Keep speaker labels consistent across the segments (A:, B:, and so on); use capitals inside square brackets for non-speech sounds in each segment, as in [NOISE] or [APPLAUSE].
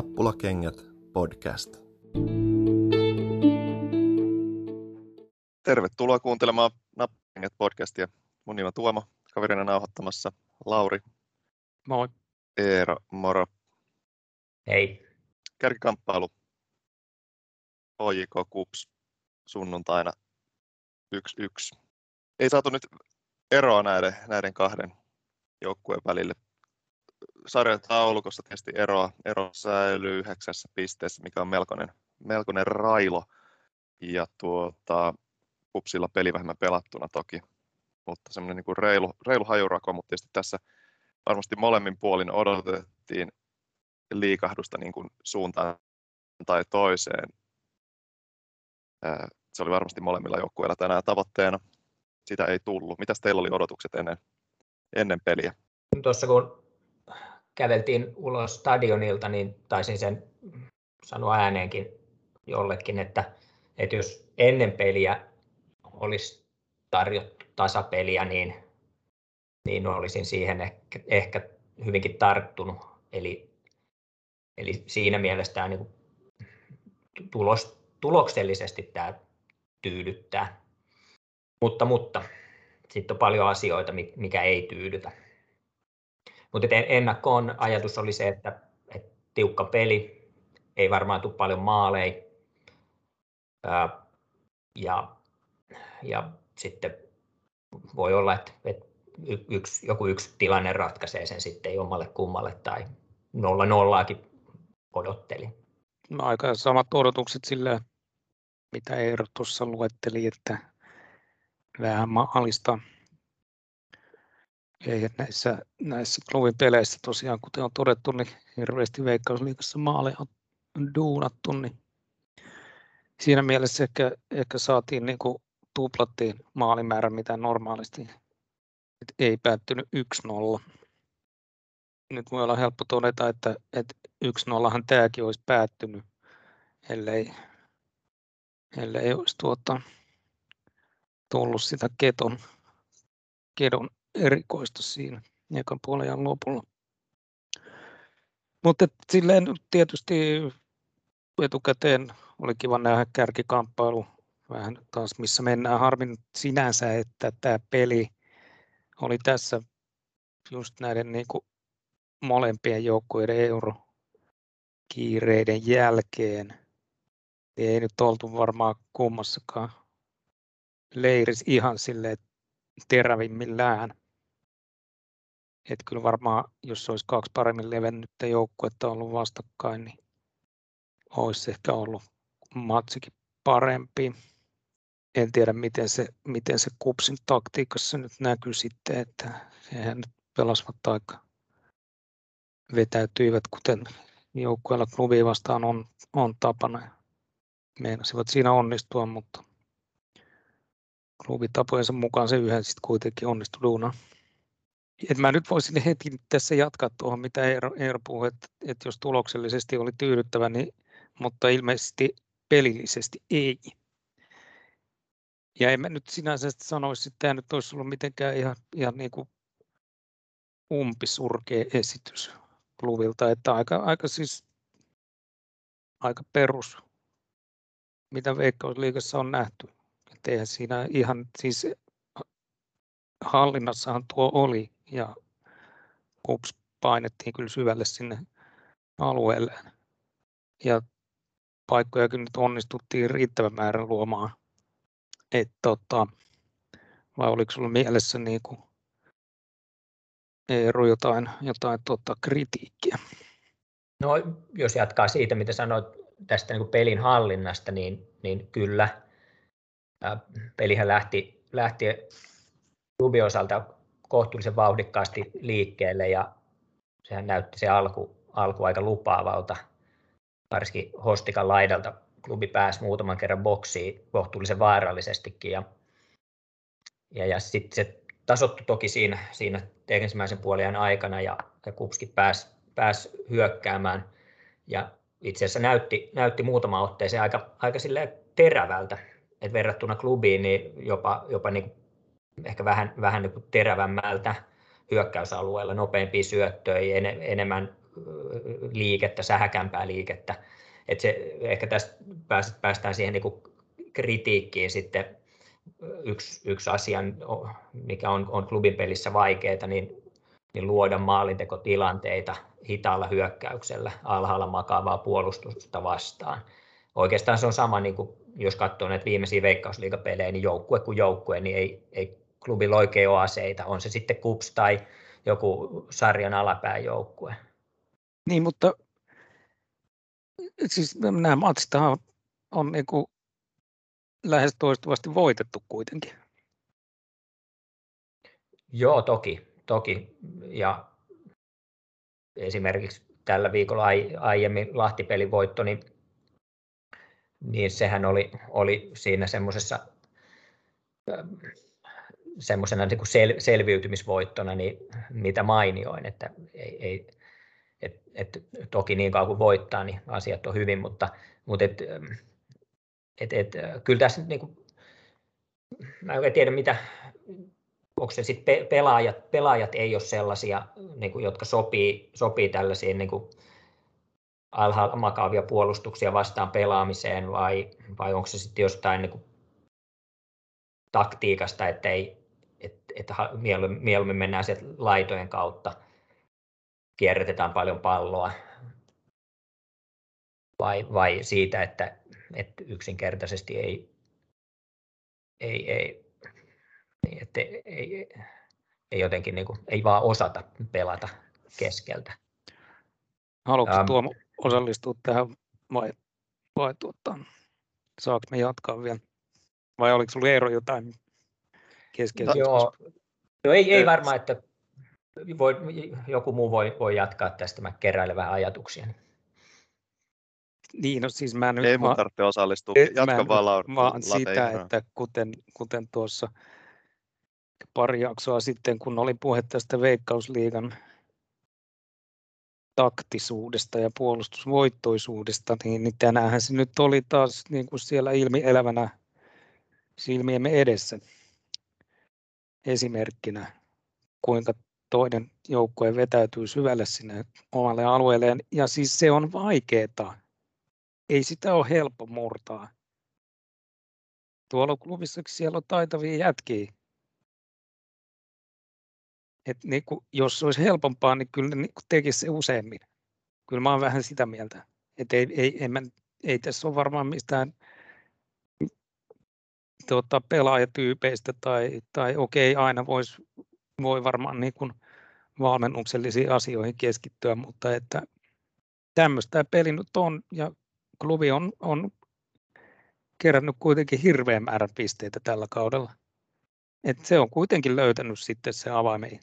A: Nappulakengät podcast.
B: Tervetuloa kuuntelemaan Nappulakengät podcastia. Mun nimi on Tuomo, kaverina nauhoittamassa Lauri.
C: Moi.
B: Eero, moro.
D: Hei.
B: Kärkikamppailu. OJK Kups sunnuntaina 1-1. Ei saatu nyt eroa näiden, näiden kahden joukkueen välille sarjan taulukossa tietysti eroa, ero säilyy yhdeksässä pisteessä, mikä on melkoinen, melkoinen railo. Ja tuota, kupsilla peli vähemmän pelattuna toki, mutta semmoinen niin kuin reilu, reilu hajurako, mutta tietysti tässä varmasti molemmin puolin odotettiin liikahdusta niin kuin suuntaan tai toiseen. Se oli varmasti molemmilla joukkueilla tänään tavoitteena. Sitä ei tullut. Mitäs teillä oli odotukset ennen, ennen peliä?
D: Tuossa kun käveltiin ulos stadionilta, niin taisin sen sanoa ääneenkin jollekin, että, että jos ennen peliä olisi tarjottu tasapeliä, niin, niin olisin siihen ehkä, ehkä hyvinkin tarttunut. Eli, eli siinä mielessä tämä niin tulos, tuloksellisesti tämä tyydyttää. Mutta, mutta sitten on paljon asioita, mikä ei tyydytä. Mutta ennakkoon ajatus oli se, että, että tiukka peli, ei varmaan tule paljon maaleja. Ja, ja sitten voi olla, että, että yksi, joku yksi tilanne ratkaisee sen sitten omalle kummalle tai nolla nollaakin odotteli.
C: No, aika samat odotukset sille, mitä Eero tuossa luetteli, että vähän maalista ei näissä, näissä klubin peleissä tosiaan, kuten on todettu, niin hirveästi Veikkausliikassa maaleja on duunattu, niin siinä mielessä ehkä, ehkä saatiin niin kuin tuplattiin maalimäärä, mitä normaalisti Et ei päättynyt 1-0. Nyt voi olla helppo todeta, että, että 1-0han tämäkin olisi päättynyt, ellei, ellei olisi tuota, tullut sitä keton, kedon erikoista siinä ekan puolen lopulla. Mutta silleen tietysti etukäteen oli kiva nähdä kärkikamppailu vähän taas missä mennään. Harmin sinänsä, että tämä peli oli tässä just näiden niin kuin molempien joukkueiden eurokiireiden jälkeen. Ei nyt oltu varmaan kummassakaan leiris ihan sille terävimmillään. Että kyllä varmaan, jos olisi kaksi paremmin levennyttä joukkuetta ollut vastakkain, niin olisi ehkä ollut matsikin parempi. En tiedä, miten se, miten se kupsin taktiikassa nyt näkyy sitten, että hehän nyt pelasivat aika vetäytyivät, kuten joukkueella klubi vastaan on, on tapana. Meinasivat siinä onnistua, mutta klubitapojensa mukaan se yhden sitten kuitenkin onnistui duunaan. Et mä nyt voisin heti tässä jatkaa tuohon, mitä Eero, Eero puhui, että, että jos tuloksellisesti oli tyydyttävä, niin, mutta ilmeisesti pelillisesti ei. Ja en mä nyt sinänsä sanoisi, että tämä nyt olisi ollut mitenkään ihan, ihan niin kuin umpisurkea esitys klubilta, että aika, aika siis aika perus, mitä Veikkausliigassa on nähty. Että eihän siinä ihan, siis hallinnassahan tuo oli ja KUPS painettiin kyllä syvälle sinne alueelle. Ja paikkoja kyllä nyt onnistuttiin riittävän määrän luomaan. Et, tota, vai oliko sinulla mielessä niin kuin, Eero jotain, jotain tota, kritiikkiä?
D: No, jos jatkaa siitä, mitä sanoit tästä niin kuin pelin hallinnasta, niin, niin kyllä. Pelihän lähti, lähti klubin osalta kohtuullisen vauhdikkaasti liikkeelle ja sehän näytti se alku, alku aika lupaavalta. Varsinkin Hostikan laidalta klubi pääsi muutaman kerran boksiin kohtuullisen vaarallisestikin ja, ja, ja sitten se tasottu toki siinä, siinä ensimmäisen puolen aikana ja, ja Kupski pääsi, pääsi hyökkäämään ja itse asiassa näytti, näytti muutama otteeseen aika, aika terävältä, että verrattuna klubiin niin jopa, jopa niin ehkä vähän, vähän niin terävämmältä hyökkäysalueella, nopeampia syöttöjä, en, enemmän liikettä, sähäkämpää liikettä. Et se, ehkä tästä päästään siihen niin kuin kritiikkiin sitten yksi, yksi asia, mikä on, on klubin pelissä vaikeaa, niin, niin luoda maalintekotilanteita hitaalla hyökkäyksellä alhaalla makaavaa puolustusta vastaan. Oikeastaan se on sama, niin kuin jos katsoo näitä viimeisiä veikkausliigapelejä, niin joukkue kuin joukkue, niin ei, ei klubilla oikein aseita, on se sitten KUPS tai joku sarjan alapääjoukkue.
C: Niin, mutta siis nämä matsit on, on niin kuin lähes toistuvasti voitettu kuitenkin.
D: Joo, toki. toki. Ja esimerkiksi tällä viikolla aiemmin Lahtipelin voitto, niin, niin sehän oli, oli siinä semmoisessa semmoisena niin sel, selviytymisvoittona, niin mitä mainioin, että ei, ei, et, et, toki niin kauan kuin voittaa, niin asiat on hyvin, mutta, mutta et, et, et, kyllä tässä niin kuin, mä en tiedä mitä, onko se sitten pelaajat, pelaajat ei ole sellaisia, niin kuin, jotka sopii, sopii tällaisiin niin kuin, alhaalla makaavia puolustuksia vastaan pelaamiseen vai, vai onko se sitten jostain niin kuin, taktiikasta, että, ei, että, että mieluummin, mieluummin mennään sieltä laitojen kautta, kierrätetään paljon palloa, vai, vai siitä, että, että yksinkertaisesti ei, ei, ei, niin että ei, ei, ei jotenkin niin kuin, ei vaan osata pelata keskeltä.
C: Haluatko um, Tuomo osallistua tähän vai, vai tuota, saako me jatkaa vielä? Vai oliko sinulla Eero jotain keskeistä?
D: No, joo, no ei, ei varmaan, että voi, joku muu voi, voi jatkaa tästä, mä keräilen vähän ajatuksia.
C: Niin, no siis mä nyt...
B: Ei mun tarvitse osallistua, jatka vaan Laura.
C: Vaan sitä, että kuten, kuten tuossa pari jaksoa sitten, kun oli puhe tästä Veikkausliigan taktisuudesta ja puolustusvoittoisuudesta, niin, niin tänäänhän se nyt oli taas niin kuin siellä ilmi elävänä silmiemme edessä esimerkkinä, kuinka toinen joukkue vetäytyy syvälle sinne omalle alueelleen. Ja siis se on vaikeaa. Ei sitä ole helppo murtaa. Tuolla klubissa siellä on taitavia jätkiä. Et niin kuin, jos se olisi helpompaa, niin kyllä niin tekisi se useammin. Kyllä mä olen vähän sitä mieltä. Et ei, ei, ei, ei tässä ole varmaan mistään tuota, pelaajatyypeistä tai, tai okei, okay, aina vois, voi varmaan niin kuin valmennuksellisiin asioihin keskittyä, mutta että tämmöistä peli nyt on ja klubi on, on kerännyt kuitenkin hirveän määrän pisteitä tällä kaudella. Et se on kuitenkin löytänyt sitten se avaimen,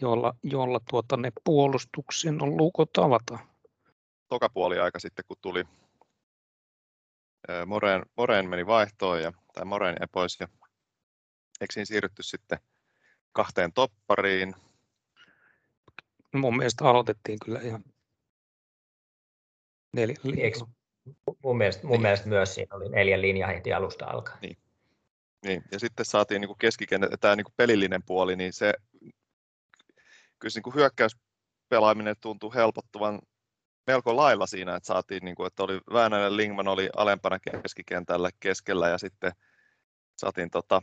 C: jolla, jolla tuota ne puolustuksen on lukot avata.
B: Toka puoli aika sitten, kun tuli Moreen, Moreen meni vaihtoon ja, tai Moreen ja pois ja eikö siinä siirrytty sitten kahteen toppariin?
C: Mun mielestä aloitettiin kyllä ihan neljä
D: linjaa. Mun mielestä, mun niin. mielestä myös siinä oli neljä linjaa heti alusta alkaen.
B: Niin. Niin, ja sitten saatiin niin keskikenttä, tämä niin pelillinen puoli, niin se kyllä niin kuin hyökkäyspelaaminen tuntuu helpottuvan melko lailla siinä, että saatiin, niin kuin, että oli Väänänen Lingman oli alempana keskikentällä keskellä ja sitten saatiin tota,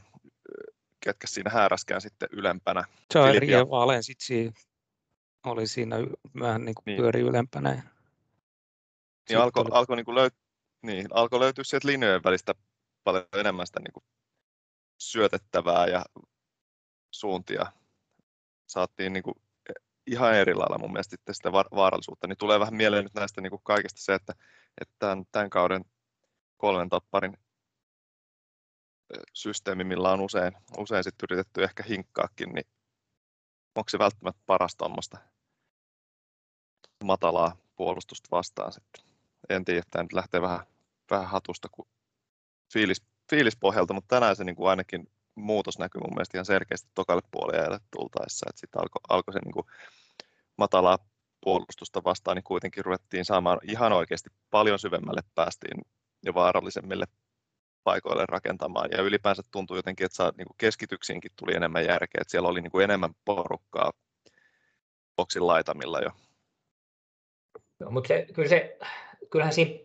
B: ketkä siinä hääräskään sitten ylempänä.
C: Jairi ja Valen sitten oli siinä vähän niin kuin niin. pyöri ylempänä.
B: Niin alkoi oli... alko niin löyt, niin, alko löytyä sieltä linjojen välistä paljon enemmän sitä niin kuin syötettävää ja suuntia. Saatiin niin kuin ihan eri lailla mun mielestä sitä vaarallisuutta, niin tulee vähän mieleen nyt näistä niin kuin kaikesta se, että, että tämän, tämän kauden kolmen tapparin systeemi, millä on usein, usein sitten yritetty ehkä hinkkaakin, niin onko se välttämättä paras tuommoista matalaa puolustusta vastaan sitten. En tiedä, että nyt lähtee vähän, vähän hatusta kuin fiilis, fiilispohjalta, mutta tänään se niin kuin ainakin muutos näkyy mun mielestä ihan selkeästi tokalle puolelle tultaessa, että sitten alkoi alko se niin kuin matalaa puolustusta vastaan, niin kuitenkin ruvettiin saamaan ihan oikeasti paljon syvemmälle päästiin ja vaarallisemmille paikoille rakentamaan. Ja ylipäänsä tuntui jotenkin, että saa, niin keskityksiinkin tuli enemmän järkeä, että siellä oli niin kuin enemmän porukkaa boksin laitamilla jo.
D: No, mutta se, kyllä se, kyllähän siinä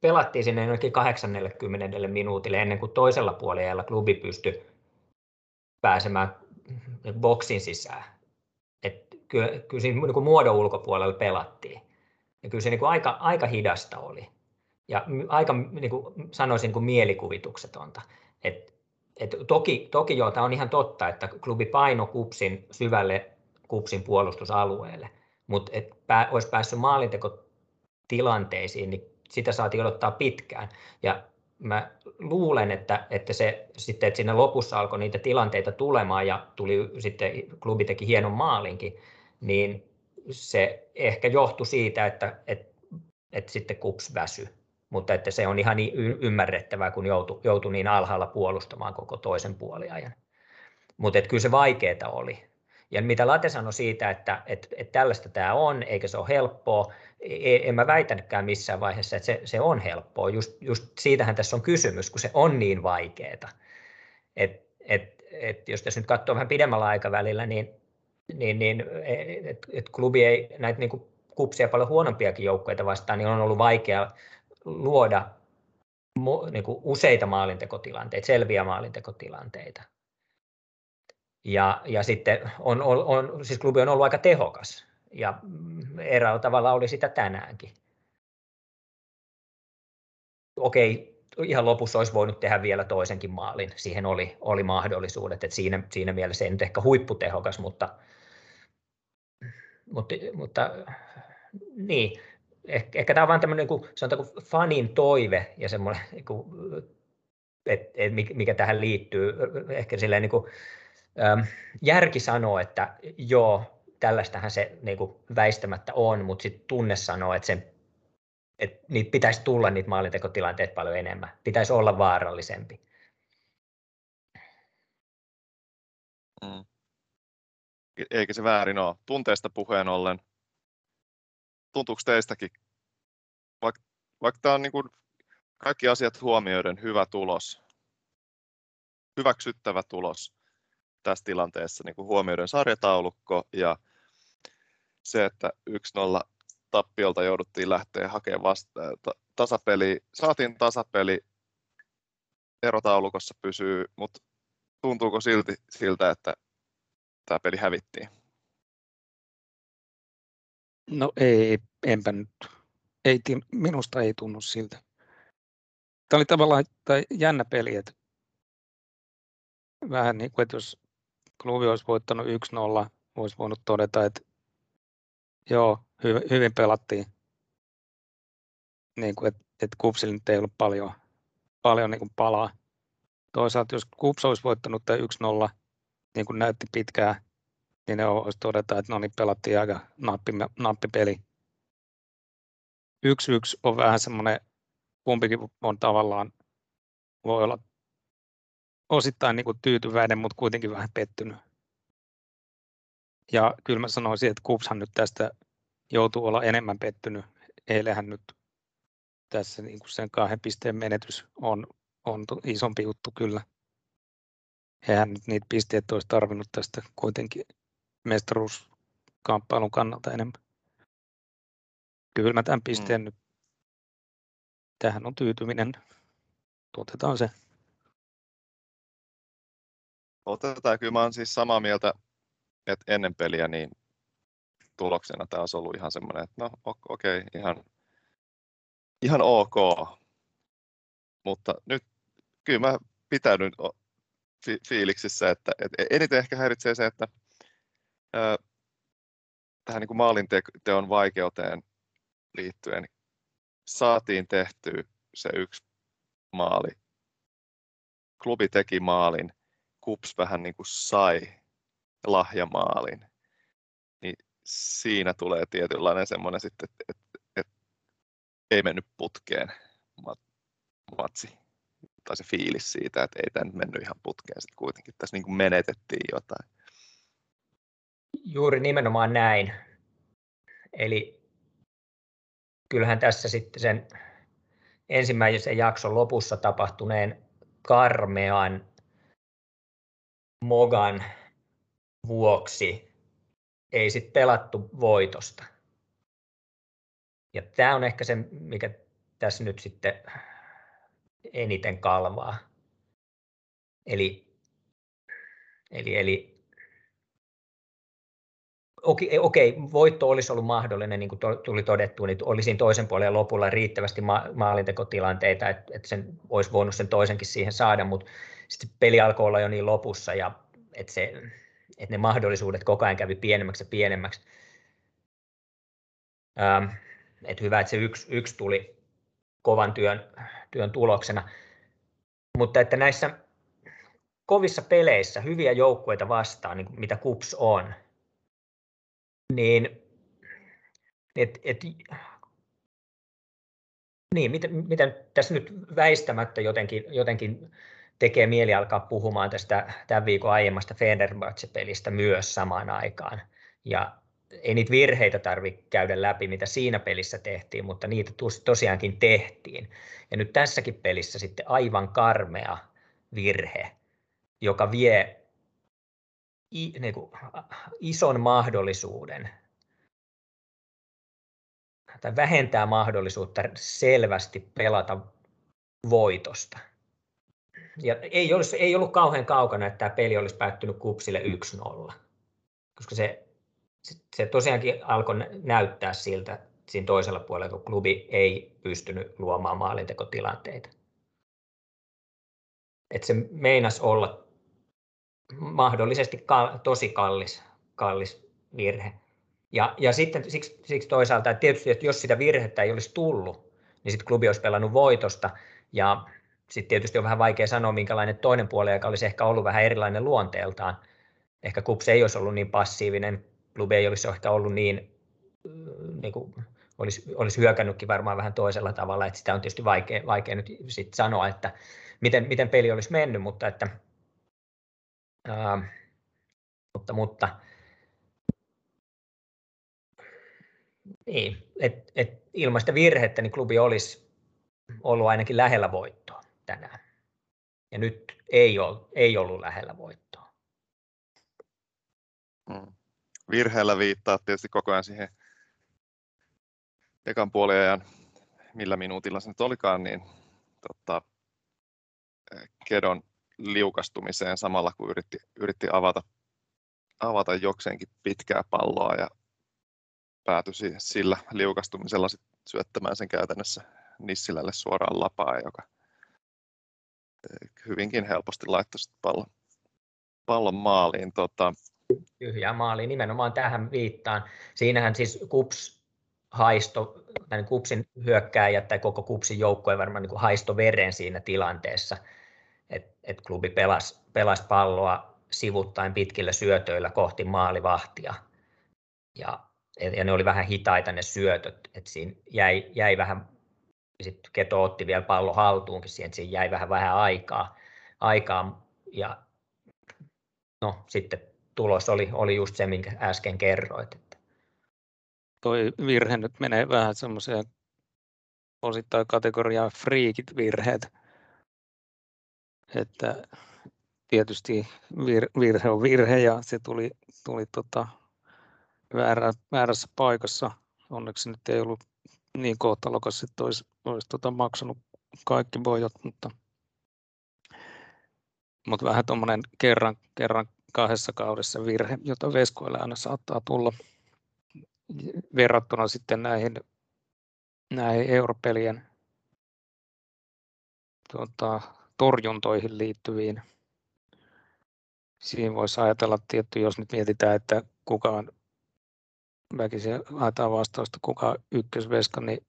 D: pelattiin sinne jonnekin 80 minuutille ennen kuin toisella puolella klubi pystyi pääsemään boksin sisään. Et kyllä, kyllä siinä niin muodon ulkopuolella pelattiin. Ja kyllä se niin kuin aika, aika hidasta oli. Ja aika, niin kuin sanoisin, niin kuin mielikuvituksetonta. Et, et toki, toki joo, tämä on ihan totta, että klubi paino kupsin syvälle kupsin puolustusalueelle, mutta et pää, olisi päässyt maalintekotilanteisiin, niin sitä saatiin odottaa pitkään. Ja mä luulen, että, että, se, sitten, että siinä lopussa alkoi niitä tilanteita tulemaan ja tuli sitten klubi teki hienon maalinkin, niin se ehkä johtui siitä, että, että, että sitten kups väsy. Mutta että se on ihan niin ymmärrettävää, kun joutui, joutui niin alhaalla puolustamaan koko toisen puoliajan. Mutta kyllä se vaikeaa oli. Ja mitä Late sanoi siitä, että, että, että tällaista tämä on, eikä se ole helppoa, e, en mä väitänytkään missään vaiheessa, että se, se on helppoa. Just, just siitähän tässä on kysymys, kun se on niin vaikeaa. Et, et, et jos tässä nyt katsoo vähän pidemmällä aikavälillä, niin, niin, niin et, et klubi ei näitä niin kuin kupsia paljon huonompiakin joukkoja vastaan, niin on ollut vaikea luoda niin kuin useita maalintekotilanteita, selviä maalintekotilanteita. Ja, ja sitten on, on, on, siis klubi on ollut aika tehokas ja eräällä tavalla oli sitä tänäänkin. Okei, ihan lopussa olisi voinut tehdä vielä toisenkin maalin. Siihen oli, oli mahdollisuudet, että siinä, siinä mielessä ei nyt ehkä huipputehokas, mutta, mutta, mutta niin, ehkä, ehkä tämä on vain tämmöinen niin sanotaanko fanin toive ja semmoinen, niin kuin, et, et mikä tähän liittyy, ehkä silleen niin kuin, järki sanoo, että joo, tällaistähän se niin kuin väistämättä on, mutta sitten tunne sanoo, että, sen, että niitä pitäisi tulla niitä maalintekotilanteita paljon enemmän. Pitäisi olla vaarallisempi.
B: Mm. Eikä se väärin ole. Tunteesta puheen ollen, tuntuuko teistäkin, vaikka, vaikka tämä on niin kuin kaikki asiat huomioiden hyvä tulos, hyväksyttävä tulos, tässä tilanteessa niin kuin huomioiden sarjataulukko ja se, että 1-0 tappiolta jouduttiin lähteä hakemaan vasta, tasapeli. Saatiin tasapeli, erotaulukossa pysyy, mutta tuntuuko silti siltä, että tämä peli hävittiin?
C: No ei, enpä nyt. Ei, minusta ei tunnu siltä. Tämä oli tavallaan tämä jännä peli, että vähän niin kuin, että jos klubi olisi voittanut 1-0, olisi voinut todeta, että joo, hyvin, hyvin pelattiin. Niin kuin, että, että Kupsilla nyt ei ollut paljon, paljon niin kuin palaa. Toisaalta jos Kups olisi voittanut tämä 1-0, niin kuin näytti pitkään, niin ne olisi todeta, että no niin, pelattiin aika nappi, nappipeli. 1-1 on vähän semmoinen, kumpikin on tavallaan, voi olla osittain niin kuin tyytyväinen, mutta kuitenkin vähän pettynyt. Ja kyllä mä sanoisin, että Kupshan nyt tästä joutuu olla enemmän pettynyt. Eilähän nyt tässä niin kuin sen kahden pisteen menetys on, on isompi juttu kyllä. Eihän nyt niitä pisteitä olisi tarvinnut tästä kuitenkin mestaruuskamppailun kannalta enemmän. Kyllä mä tämän pisteen mm. nyt, tähän on tyytyminen. Tuotetaan se
B: otetaan. Kyllä mä olen siis samaa mieltä, että ennen peliä niin tuloksena tämä olisi ollut ihan semmoinen, että no okei, okay, ihan, ihan ok. Mutta nyt kyllä mä pitäydyn fi- fiiliksissä, että, että eniten ehkä häiritsee se, että ää, tähän niin kuin maalinteon vaikeuteen liittyen saatiin tehtyä se yksi maali. Klubi teki maalin Kups vähän niin kuin sai lahjamaalin, niin siinä tulee tietynlainen semmoinen sitten, että, että, että ei mennyt putkeen matsi. Tai se fiilis siitä, että ei tämä nyt mennyt ihan putkeen, sitten kuitenkin tässä niin kuin menetettiin jotain.
D: Juuri nimenomaan näin. Eli kyllähän tässä sitten sen ensimmäisen jakson lopussa tapahtuneen karmean Mogan vuoksi ei sitten pelattu voitosta. Ja tämä on ehkä se, mikä tässä nyt sitten eniten kalvaa. Eli, eli, eli okei, okei, voitto olisi ollut mahdollinen, niin kuin tuli todettu, niin olisi toisen puolen lopulla riittävästi ma- maalintekotilanteita, että, että sen olisi voinut sen toisenkin siihen saada, mutta sitten peli alkoi olla jo niin lopussa ja että, se, että ne mahdollisuudet koko ajan kävi pienemmäksi ja pienemmäksi. Ähm, että hyvä, että se yksi, yksi tuli kovan työn, työn tuloksena. Mutta että näissä kovissa peleissä hyviä joukkueita vastaan, niin mitä KUPS on, niin et, et, niin, miten, miten tässä nyt väistämättä jotenkin, jotenkin tekee mieli alkaa puhumaan tästä tämän viikon aiemmasta Fenerbahce-pelistä myös samaan aikaan. Ja ei niitä virheitä tarvitse käydä läpi, mitä siinä pelissä tehtiin, mutta niitä tosiaankin tehtiin. Ja nyt tässäkin pelissä sitten aivan karmea virhe, joka vie niin kuin, ison mahdollisuuden tai vähentää mahdollisuutta selvästi pelata voitosta. Ja ei, olisi, ei ollut kauhean kaukana, että tämä peli olisi päättynyt kupsille 1-0, koska se, se, tosiaankin alkoi näyttää siltä siinä toisella puolella, kun klubi ei pystynyt luomaan maalintekotilanteita. Että se meinas olla mahdollisesti kal, tosi kallis, kallis virhe. Ja, ja sitten siksi, siksi toisaalta, että tietysti että jos sitä virhettä ei olisi tullut, niin sitten klubi olisi pelannut voitosta. Ja sitten tietysti on vähän vaikea sanoa, minkälainen toinen puoli, joka olisi ehkä ollut vähän erilainen luonteeltaan. Ehkä Kups ei olisi ollut niin passiivinen, klubi ei olisi ehkä ollut niin, niin kuin, olisi, olisi hyökännytkin varmaan vähän toisella tavalla, että sitä on tietysti vaikea, vaikea nyt sit sanoa, että miten, miten peli olisi mennyt, mutta että ää, mutta, mutta niin, et, et ilman sitä virhettä niin klubi olisi ollut ainakin lähellä voittoa tänään. Ja nyt ei, ole, ei ollut lähellä voittoa.
B: Hmm. Virheellä viittaa tietysti koko ajan siihen ekan puoliajan, millä minuutilla se nyt olikaan, niin tota, Kedon liukastumiseen samalla kun yritti, yritti avata, avata jokseenkin pitkää palloa ja päätyi sillä liukastumisella sit syöttämään sen käytännössä Nissilälle suoraan lapaa, joka eh, hyvinkin helposti laittoi pallon, pallon maaliin. Tota...
D: Tyhjää maaliin, nimenomaan tähän viittaan. Siinähän siis Kups haisto, tai Kupsin hyökkääjät tai koko Kupsin joukkue varmaan niin haisto veren siinä tilanteessa, että et klubi pelasi, pelasi palloa sivuttain pitkillä syötöillä kohti maalivahtia. Ja ja ne oli vähän hitaita ne syötöt, että siinä jäi, jäi vähän, sitten Keto otti vielä pallo haltuunkin siihen, että siinä jäi vähän vähän aikaa, aikaa ja no sitten tulos oli, oli just se, minkä äsken kerroit. Että.
C: Toi virhe nyt menee vähän semmoiseen osittain kategoriaan friikit virheet, että tietysti virhe on virhe ja se tuli, tuli tota, väärä, väärässä paikassa. Onneksi nyt ei ollut niin kohtalokas, että olisi, olisi tota maksanut kaikki voitot, mutta, mutta vähän tuommoinen kerran, kerran kahdessa kaudessa virhe, jota Veskoille aina saattaa tulla verrattuna sitten näihin, näihin europelien tuota, torjuntoihin liittyviin. Siinä voisi ajatella tietty, jos nyt mietitään, että kukaan väkisin haetaan vastausta, kuka ykkösveska, niin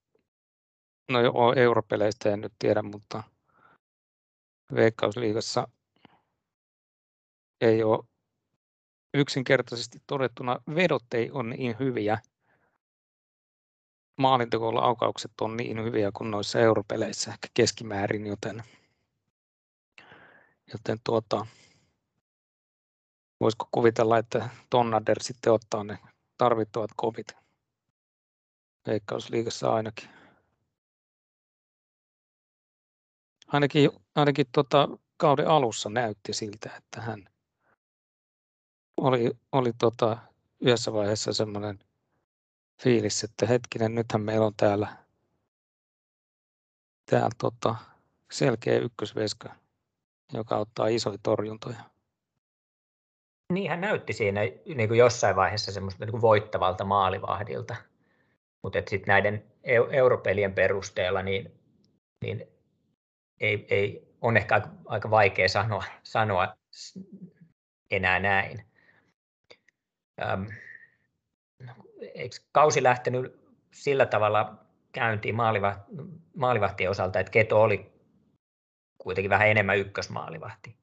C: no europeleistä en nyt tiedä, mutta Veikkausliigassa ei ole yksinkertaisesti todettuna vedot ei ole niin hyviä. Maalintekoilla aukaukset on niin hyviä kuin noissa europeleissä ehkä keskimäärin, joten, joten tuota, voisiko kuvitella, että Tonnader sitten ottaa ne tarvittavat kovit. Veikkausliigassa ainakin. Ainakin, ainakin tota, kauden alussa näytti siltä, että hän oli, oli tota, yhdessä vaiheessa semmoinen fiilis, että hetkinen, nythän meillä on täällä, täällä tota, selkeä ykkösveska, joka ottaa isoja torjuntoja.
D: Niin hän näytti siinä niin kuin jossain vaiheessa semmoista niin kuin voittavalta maalivahdilta. Mutta sitten näiden europelien perusteella niin, niin ei, ei, on ehkä aika, vaikea sanoa, sanoa enää näin. Ähm, eikö kausi lähtenyt sillä tavalla käyntiin maalivahtien osalta, että Keto oli kuitenkin vähän enemmän ykkösmaalivahti.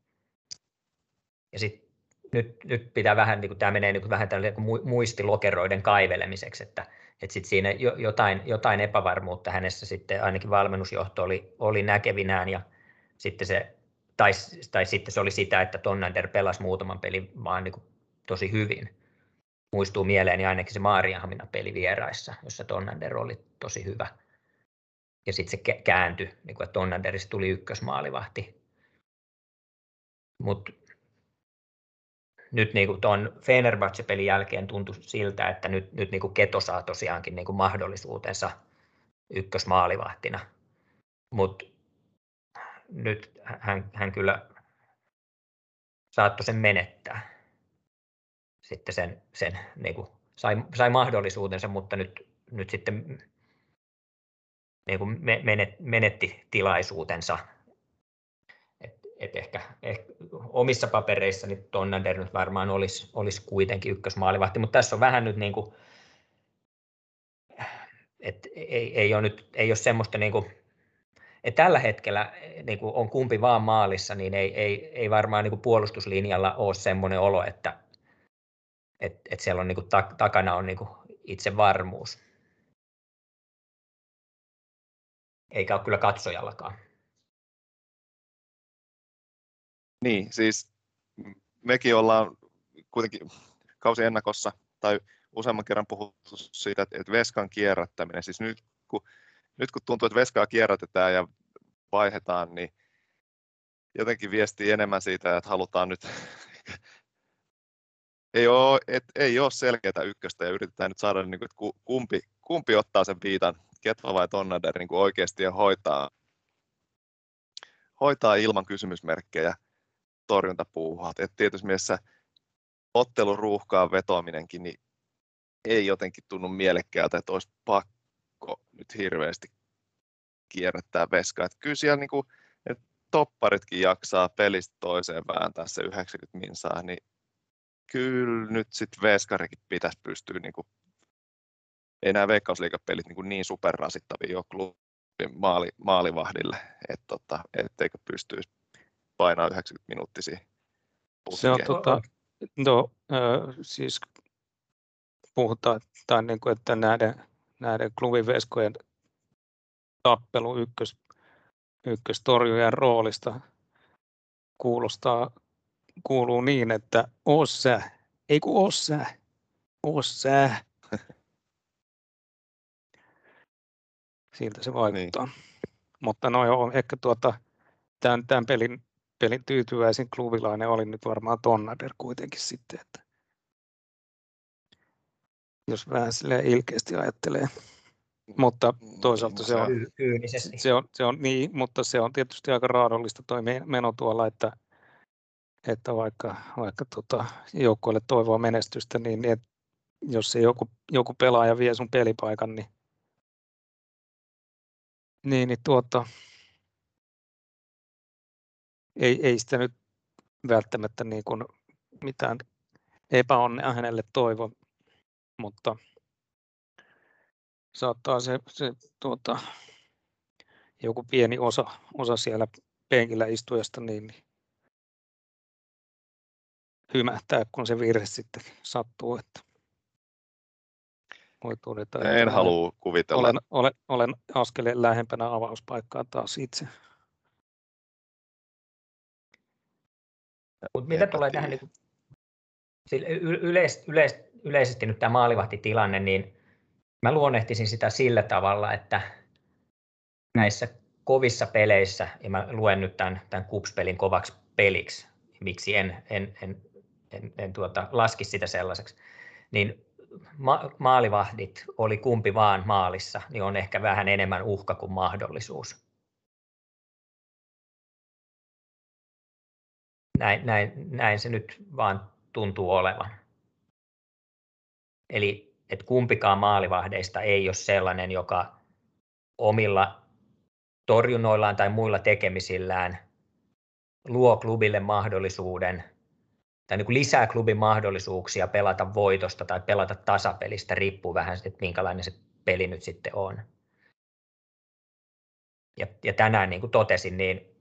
D: Ja sitten nyt, nyt pitää vähän, niin tämä menee niin vähän tälle muistilokeroiden kaivelemiseksi, että, että sit siinä jotain, jotain epävarmuutta hänessä sitten ainakin valmennusjohto oli, oli näkevinään ja sitten se, tai, tai sitten se oli sitä, että Tonnander pelasi muutaman pelin vaan niin tosi hyvin. Muistuu mieleeni ainakin se Maarianhamina peli vieraissa, jossa Tonnander oli tosi hyvä. Ja sitten se kääntyi, niin kuin, että Tonnanderista tuli ykkösmaalivahti. Mutta nyt niin kuin tuon Fenerbahce-pelin jälkeen tuntui siltä, että nyt, nyt niin kuin Keto saa tosiaankin niin kuin mahdollisuutensa ykkösmaalivahtina. Mutta nyt hän, hän kyllä saattoi sen menettää. Sitten sen, sen niin kuin sai, sai mahdollisuutensa, mutta nyt, nyt sitten niin kuin menetti tilaisuutensa et ehkä, ehkä, omissa papereissa niin Tonnander nyt varmaan olisi, olisi kuitenkin ykkösmaalivahti, mutta tässä on vähän nyt niin kuin, että ei, ei, ole nyt, ei ole semmoista niin kuin, että tällä hetkellä niin kuin on kumpi vaan maalissa, niin ei, ei, ei varmaan niin kuin puolustuslinjalla ole semmoinen olo, että, että, että siellä on niin kuin, takana on niin kuin itse varmuus. Eikä ole kyllä katsojallakaan.
B: Niin, siis mekin ollaan kuitenkin kausi ennakossa tai useamman kerran puhuttu siitä, että veskan kierrättäminen, siis nyt kun, nyt kun tuntuu, että veskaa kierrätetään ja vaihdetaan, niin jotenkin viestii enemmän siitä, että halutaan nyt, [LAUGHS] ei ole, et, ei ole selkeää ykköstä ja yritetään nyt saada, niin kuin, että kumpi, kumpi ottaa sen viitan, Ketva vai Tonnader niin kuin oikeasti ja hoitaa, hoitaa ilman kysymysmerkkejä torjuntapuuhat. Et tietysti mielessä ottelun ruuhkaan vetoaminenkin niin ei jotenkin tunnu mielekkäältä, että olisi pakko nyt hirveästi kierrättää veskaa. Et kyllä siellä niin kuin, että topparitkin jaksaa pelistä toiseen vääntää se 90 minsaa, niin kyllä nyt sitten veskarikin pitäisi pystyä, niin kuin, ei nämä veikkausliikapelit niin, niin superrasittavia jo klubin maali, maalivahdille, että tota, etteikö pystyisi painaa 90 minuuttisia
C: Se on tota, no, äh, siis puhutaan, tai niin kuin, että näiden, näiden klubiveskojen tappelu ykkös, ykköstorjujan roolista kuulostaa, kuuluu niin, että oos sä, ei kun oos sä, Siltä se vaikuttaa. Niin. Mutta no joo, ehkä tuota, tämän, tämän pelin pelin tyytyväisin klubilainen oli nyt varmaan Tonnader kuitenkin sitten, että jos vähän sille ilkeästi ajattelee. Mutta toisaalta se on, se on, se on niin, mutta se on tietysti aika raadollista tuo meno tuolla, että, että vaikka, vaikka tota, joukkueelle toivoa menestystä, niin, niin jos se joku, joku pelaaja vie sun pelipaikan, niin, niin, niin tuota, ei, ei sitä nyt välttämättä niin kuin mitään epäonnea hänelle toivo, mutta saattaa se, se tuota, joku pieni osa, osa siellä penkillä istujasta niin, niin hymähtää, kun se virhe sitten sattuu. Että
B: voi todeta, en että halua kuvitella.
C: Olen, olen, olen askeleen lähempänä avauspaikkaa taas itse.
D: Mutta mitä tulee tähän niin yleis, yleis, yleisesti nyt tämä maalivahtitilanne, niin mä luonnehtisin sitä sillä tavalla, että näissä kovissa peleissä, ja mä luen nyt tämän, tämän kupspelin kovaksi peliksi, miksi en, en, en, en, en tuota, laski sitä sellaiseksi, niin ma- maalivahdit oli kumpi vaan maalissa, niin on ehkä vähän enemmän uhka kuin mahdollisuus. Näin, näin, näin se nyt vaan tuntuu olevan. Eli että kumpikaan maalivahdeista ei ole sellainen, joka omilla torjunnoillaan tai muilla tekemisillään luo klubille mahdollisuuden tai niin kuin lisää klubin mahdollisuuksia pelata voitosta tai pelata tasapelistä, riippuu vähän, että minkälainen se peli nyt sitten on. Ja, ja tänään, niin kuin totesin, niin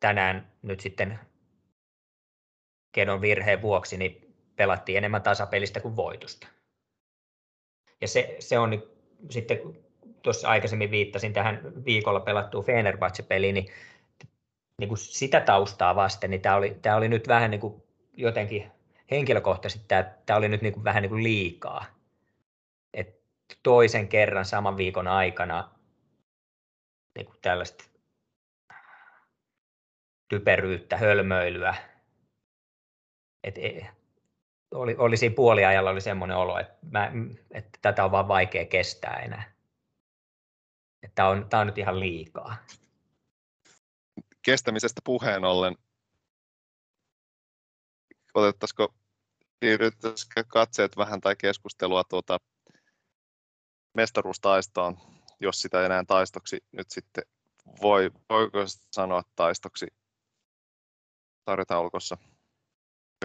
D: tänään nyt sitten Kedon virheen vuoksi niin pelattiin enemmän tasapelistä kuin voitosta. Ja se, se on nyt sitten, tuossa aikaisemmin viittasin tähän viikolla pelattuun Fenerbahce-peliin, niin, niin kuin sitä taustaa vasten, niin tämä oli, tämä oli nyt vähän niin kuin jotenkin henkilökohtaisesti tämä, tämä oli nyt niin kuin vähän niin kuin liikaa. Et toisen kerran saman viikon aikana niin kuin tällaista typeryyttä, hölmöilyä. Et, e, oli, oli siinä puoliajalla oli semmoinen olo, että, mä, että tätä on vaan vaikea kestää enää. Että tämä on, tämä on nyt ihan liikaa.
B: Kestämisestä puheen ollen, otettaisiko, siirryttäisikö katseet vähän tai keskustelua tuota mestaruustaistoon, jos sitä enää taistoksi nyt sitten voi, voiko sanoa taistoksi tarjotaulukossa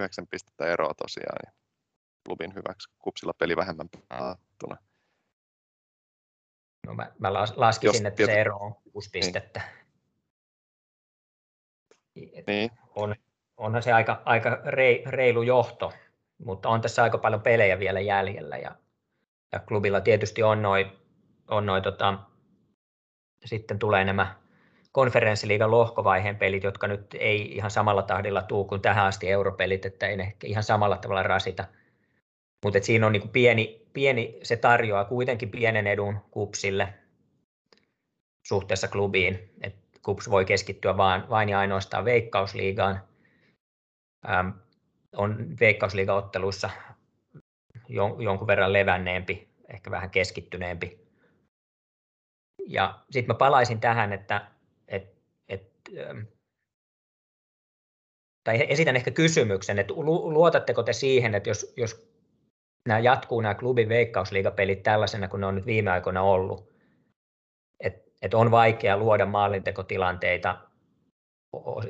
B: yhdeksän pistettä eroa tosiaan niin klubin hyväksi. Kupsilla peli vähemmän pelattuna.
D: No mä, mä laskisin, Jos, että tiety... se ero on kuusi niin. pistettä. Niin. On, onhan se aika, aika reilu johto, mutta on tässä aika paljon pelejä vielä jäljellä ja, ja klubilla tietysti on noin on noi, tota, sitten tulee nämä konferenssiliigan lohkovaiheen pelit, jotka nyt ei ihan samalla tahdilla tuu kuin tähän asti europelit, että ei ne ihan samalla tavalla rasita. Mutta siinä on niinku pieni, pieni, se tarjoaa kuitenkin pienen edun kupsille suhteessa klubiin. Et kups voi keskittyä vain, vain ja ainoastaan veikkausliigaan. On veikkausliigaotteluissa jon, jonkun verran levänneempi, ehkä vähän keskittyneempi. Ja sitten mä palaisin tähän, että Ähm, tai esitän ehkä kysymyksen, että luotatteko te siihen, että jos, jos nämä jatkuu nämä klubin veikkausliigapelit tällaisena kuin ne on nyt viime aikoina ollut, että, että on vaikea luoda maalintekotilanteita,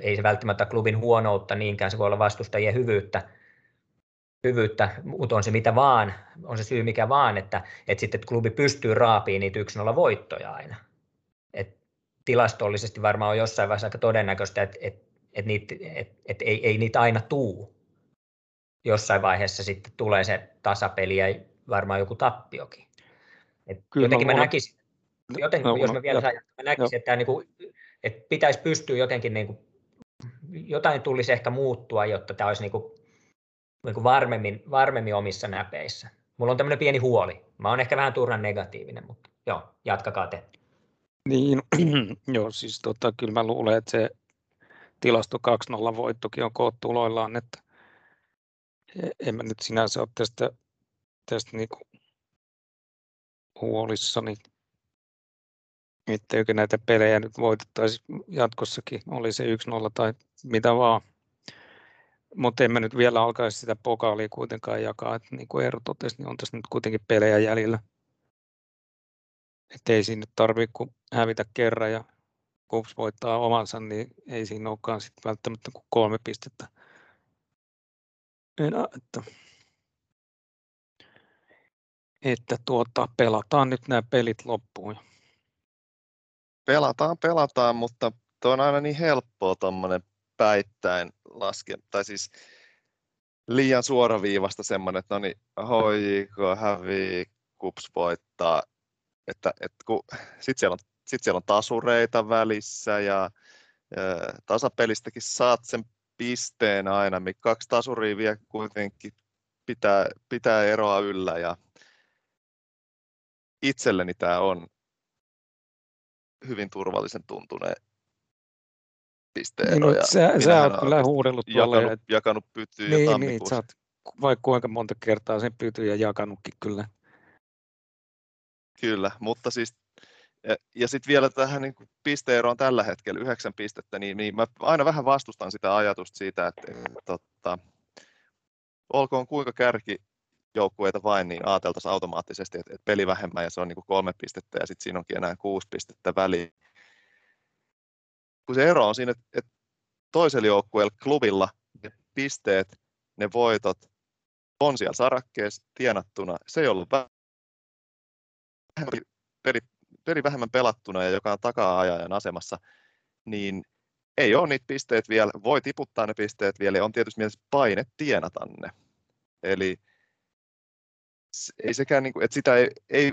D: ei se välttämättä klubin huonoutta niinkään, se voi olla vastustajien hyvyyttä, hyvyyttä, mutta on se mitä vaan, on se syy mikä vaan, että, että sitten että klubi pystyy raapiin niitä 1-0 voittoja aina tilastollisesti varmaan on jossain vaiheessa aika todennäköistä, että, että, että, niitä, että, että ei, ei niitä aina tuu. Jossain vaiheessa sitten tulee se tasapeli ja varmaan joku tappiokin. Et Kyllä jotenkin mä, mä näkisin, joten, no, jos mä vielä saan, mä näkisin, että, niin kuin, että pitäisi pystyä jotenkin, niin kuin, jotain tulisi ehkä muuttua, jotta tämä olisi niin kuin, niin kuin varmemmin, varmemmin omissa näpeissä. Mulla on tämmöinen pieni huoli. Mä oon ehkä vähän turhan negatiivinen, mutta joo, jatkakaa te.
C: Niin, [CLEARS THROAT] joo, siis tota, kyllä mä luulen, että se tilasto 2-0 voittokin on koottuloillaan, että e, en mä nyt sinänsä ole tästä, tästä niinku huolissani, etteikö näitä pelejä nyt voitettaisi jatkossakin, oli se 1-0 tai mitä vaan. Mutta en mä nyt vielä alkaisi sitä pokaalia kuitenkaan jakaa, että niin kuin Eero totesi, niin on tässä nyt kuitenkin pelejä jäljellä. Että ei siinä tarvitse kuin hävitä kerran ja KuPS voittaa omansa, niin ei siinä olekaan sit välttämättä kuin kolme pistettä enää. Että, että tuota, pelataan nyt nämä pelit loppuun.
B: Pelataan, pelataan, mutta tuo on aina niin helppoa tuommoinen päittäin laskea, tai siis liian suoraviivasta semmoinen, että no niin, hoiko, hävii, kups voittaa, että, että kun, sit siellä, on, sit siellä on tasureita välissä ja, ja tasapelistäkin saat sen pisteen aina, mikä kaksi tasuria vielä kuitenkin pitää, pitää eroa yllä ja itselleni tämä on hyvin turvallisen tuntuneen pisteero.
C: Niin, no, sä, sä oot kyllä huudellut
B: jakanut, jakanut pytyyn
C: niin,
B: jo
C: niin, sä oot, vai kuinka monta kertaa sen pytyjä jakanutkin kyllä.
B: Kyllä, mutta siis ja, ja sitten vielä tähän niin pisteeroon tällä hetkellä, yhdeksän pistettä, niin, niin mä aina vähän vastustan sitä ajatusta siitä, että, että, että tota, olkoon kuinka kärki joukkueita vain, niin ajateltaisiin automaattisesti, että, että peli vähemmän ja se on niin kuin kolme pistettä ja sitten siinä onkin enää kuusi pistettä väliin. Kun se ero on siinä, että, että toisella joukkueella, klubilla, ne pisteet, ne voitot on siellä sarakkeessa tienattuna. Se ei ollut vähemmän, peli, peli vähemmän pelattuna ja joka on takaa-ajajan asemassa, niin ei ole niitä pisteet vielä, voi tiputtaa ne pisteet vielä ja on tietysti mielessä paine tienata ne. Eli ei sekään, niin kuin, että sitä ei, ei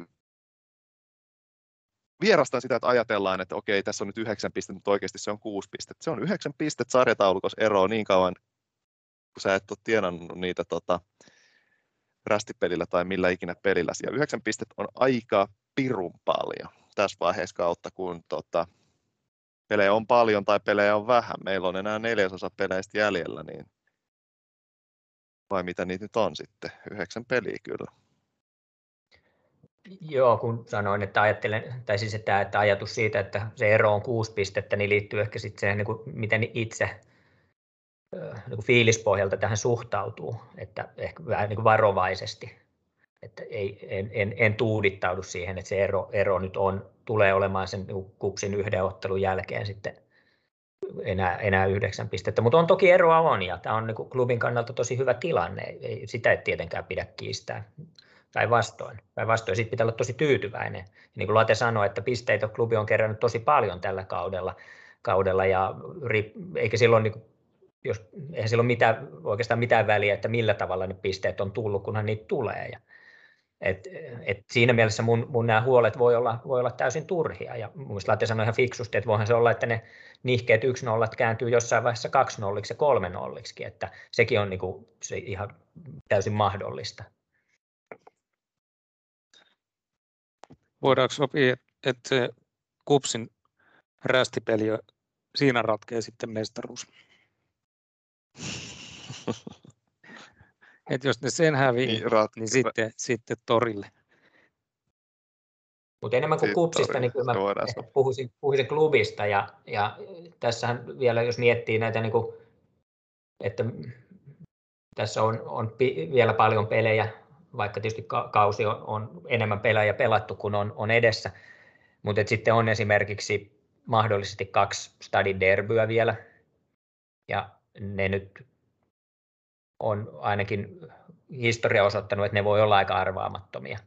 B: vierastan sitä, että ajatellaan, että okei, tässä on nyt yhdeksän pistettä, mutta oikeasti se on kuusi pistettä. Se on yhdeksän pistettä sarjataulukossa eroa niin kauan, kun sä et ole tienannut niitä tota, rästipelillä tai millä ikinä pelillä. Ja yhdeksän pistettä on aika pirun paljon tässä vaiheessa kautta, kun tota, pelejä on paljon tai pelejä on vähän. Meillä on enää neljäsosa peleistä jäljellä, niin vai mitä niitä nyt on sitten? Yhdeksän peliä kyllä.
D: Joo, kun sanoin, että ajattelen, tai siis että, että ajatus siitä, että se ero on kuusi pistettä, niin liittyy ehkä sitten siihen, niin miten itse niin kuin fiilispohjalta tähän suhtautuu, että ehkä vähän niin kuin varovaisesti, että ei, en, en, en tuudittaudu siihen, että se ero, ero nyt on, tulee olemaan sen niin kupsin yhden ottelun jälkeen sitten enää, enää yhdeksän pistettä, mutta on toki eroa on, ja tämä on niin kuin klubin kannalta tosi hyvä tilanne, ei, sitä ei tietenkään pidä kiistää Päinvastoin. Päinvastoin. Siitä pitää olla tosi tyytyväinen. Ja niin kuin Late sanoi, että pisteitä klubi on kerännyt tosi paljon tällä kaudella, kaudella ja eikä silloin, niin jos, eihän silloin mitään, oikeastaan mitään väliä, että millä tavalla ne pisteet on tullut, kunhan niitä tulee. Ja, et, et siinä mielessä mun, mun nämä huolet voi olla, voi olla täysin turhia. Ja mun mielestä Latte sanoi ihan fiksusti, että voihan se olla, että ne nihkeet 1 0 kääntyy jossain vaiheessa 2 0 ja 3 0 että sekin on niin kuin, se ihan täysin mahdollista.
C: Voidaanko sopia, että se kupsin rästipeli, siinä ratkee sitten mestaruus. [LAUGHS] Et jos ne sen hävii, niin, rat... niin sitten, sitten torille.
D: Mutta enemmän kuin kupsista, niin kyllä mä puhuisin, puhuisin klubista. Ja, ja tässähän vielä, jos miettii näitä, niin kuin, että tässä on, on vielä paljon pelejä vaikka tietysti kausi on, on enemmän pelejä pelattu kuin on, on edessä, mutta sitten on esimerkiksi mahdollisesti kaksi stadin derbyä vielä, ja ne nyt on ainakin historia osoittanut, että ne voi olla aika arvaamattomia.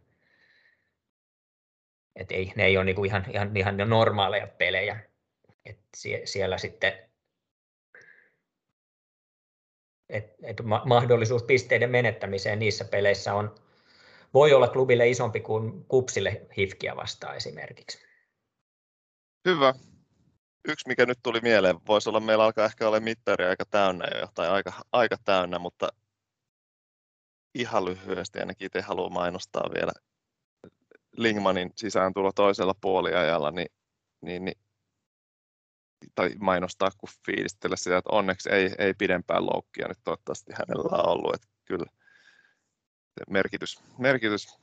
D: Et ei, ne ei ole niinku ihan, ihan, ihan normaaleja pelejä. Et sie, siellä sitten et, et mahdollisuus pisteiden menettämiseen niissä peleissä on, voi olla klubille isompi kuin kupsille hifkiä vastaan esimerkiksi.
B: Hyvä. Yksi, mikä nyt tuli mieleen, voisi olla, meillä alkaa ehkä olla mittari aika täynnä jo, tai aika, aika täynnä, mutta ihan lyhyesti ainakin itse haluan mainostaa vielä Lingmanin sisääntulo toisella puoliajalla, niin, niin, niin tai mainostaa kuin fiilistellä sitä, että onneksi ei, ei pidempään loukkia nyt toivottavasti hänellä on ollut. Että kyllä merkitys, merkitys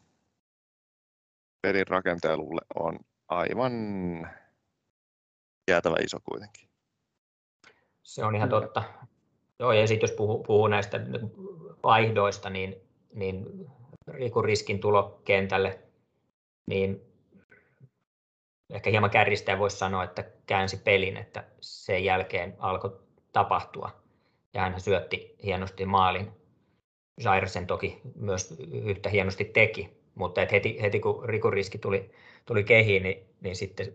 B: pelin rakentelulle on aivan jäätävä iso kuitenkin.
D: Se on ihan totta. Joo, ja sitten jos puhuu, puhuu näistä vaihdoista, niin, niin riskin tulo kentälle, niin ehkä hieman kärjistäen voisi sanoa, että käänsi pelin, että sen jälkeen alkoi tapahtua. Ja hän syötti hienosti maalin. Sairasen toki myös yhtä hienosti teki, mutta et heti, heti kun Rikun riski tuli, tuli kehiin, niin, niin sitten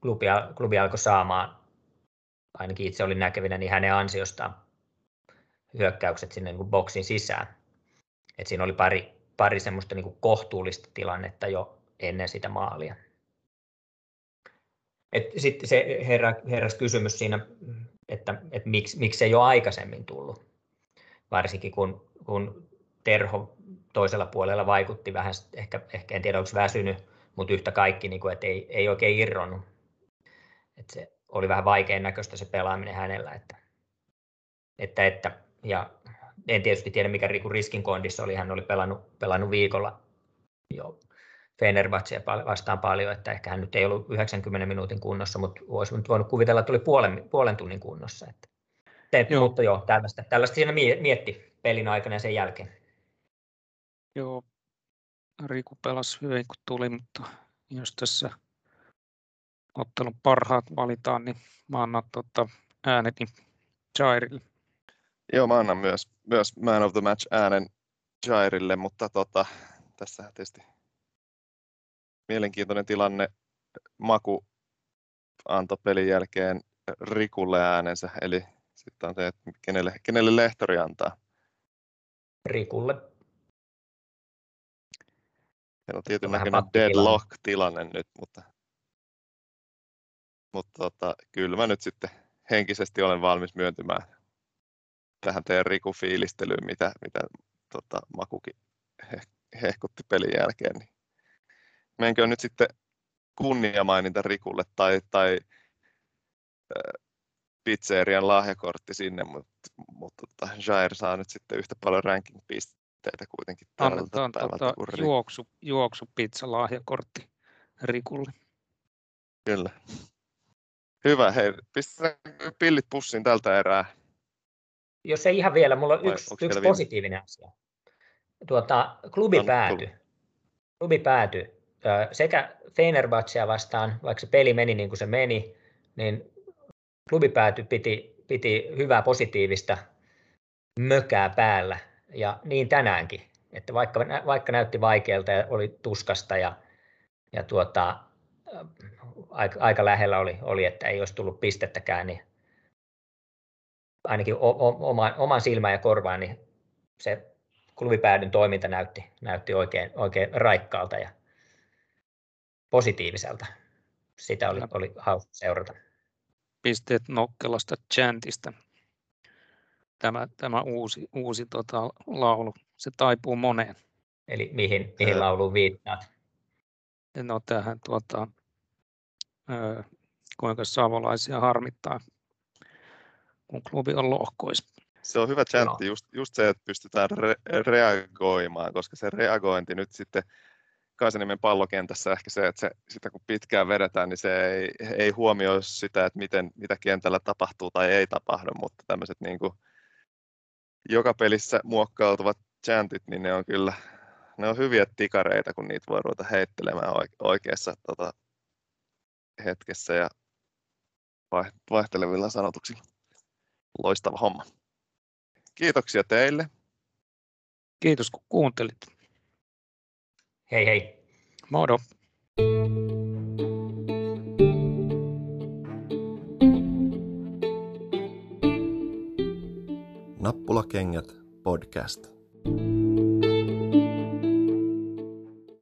D: klubi, klubi alkoi saamaan, ainakin itse olin näkevinä, niin hänen ansiostaan hyökkäykset sinne niin boksin sisään. Et siinä oli pari, pari semmoista niin kohtuullista tilannetta jo ennen sitä maalia. Et sitten se herra, heräsi kysymys siinä, että, että miksi, miksi ei ole aikaisemmin tullut, varsinkin kun, kun Terho toisella puolella vaikutti vähän, ehkä, ehkä en tiedä onko väsynyt, mutta yhtä kaikki, niin kuin, että ei, ei oikein irronnut. Että se oli vähän vaikein näköistä se pelaaminen hänellä. Että, että, että, ja en tietysti tiedä, mikä riskin kondissa oli. Hän oli pelannut, pelannut viikolla jo Fenerbahce vastaan paljon, että ehkä hän nyt ei ollut 90 minuutin kunnossa, mutta olisi nyt voinut kuvitella, että oli puolen, puolen tunnin kunnossa. Että, te, joo. Mutta joo, tällaista, tällaista siinä mietti pelin aikana ja sen jälkeen.
C: Joo, Riku pelasi hyvin kun tuli, mutta jos tässä ottelun parhaat valitaan, niin mä annan tota ääneni Jairille.
B: Joo, mä annan myös, myös Man of the Match äänen Jairille, mutta tota, tässä tietysti mielenkiintoinen tilanne. Maku antoi pelin jälkeen Rikulle äänensä, eli sitten on se, että kenelle, kenelle lehtori antaa.
D: Rikulle.
B: Meillä on tietyn näköinen deadlock-tilanne nyt, mutta, mutta tota, kyllä mä nyt sitten henkisesti olen valmis myöntymään tähän teidän Riku-fiilistelyyn, mitä, mitä tota, Makukin hehkutti pelin jälkeen. Niin menkö nyt sitten kunniamaininta Rikulle tai, tai äh, pizzerian lahjakortti sinne, mutta, mutta tota, Jair saa nyt sitten yhtä paljon ranking-pisteitä kuitenkin
C: tältä Annetaan tota, juoksu, juoksu pizza lahjakortti Rikulle.
B: Kyllä. Hyvä, hei, pistetään pillit pussiin tältä erää.
D: Jos ei ihan vielä, mulla on Vai yksi, yksi positiivinen asia. Tuota, klubi no, päätyi. Klubi päätyi sekä Fenerbahcea vastaan, vaikka se peli meni niin kuin se meni, niin klubi päätyi, piti, piti hyvää positiivista mökää päällä. Ja niin tänäänkin. Että vaikka, vaikka näytti vaikealta ja oli tuskasta ja, ja tuota, aika, aika lähellä oli, oli, että ei olisi tullut pistettäkään, niin ainakin oman, oman silmään ja korvaan, niin se klubipäädyn toiminta näytti, näytti oikein, oikein raikkaalta ja positiiviselta. Sitä oli, oli hauska seurata.
C: Pisteet Nokkelasta Chantista. Tämä, tämä uusi, uusi tota, laulu, se taipuu moneen.
D: Eli mihin, mihin lauluun viittaat?
C: No tähän tuota, ö, kuinka savolaisia harmittaa, kun klubi on lohkois.
B: Se on hyvä chantti, just, just se, että pystytään re- reagoimaan, koska se reagointi nyt sitten Kaisaniemen pallokentässä ehkä se, että se, sitä kun pitkään vedetään, niin se ei, ei huomioi sitä, että miten, mitä kentällä tapahtuu tai ei tapahdu, mutta tämmöiset niin joka pelissä muokkautuvat chantit, niin ne on kyllä ne on hyviä tikareita, kun niitä voi ruveta heittelemään oikeassa tota, hetkessä ja vaihtelevilla sanotuksilla. Loistava homma. Kiitoksia teille.
C: Kiitos kun kuuntelit.
D: Hei hei.
C: Moro.
A: Nappulakengät podcast.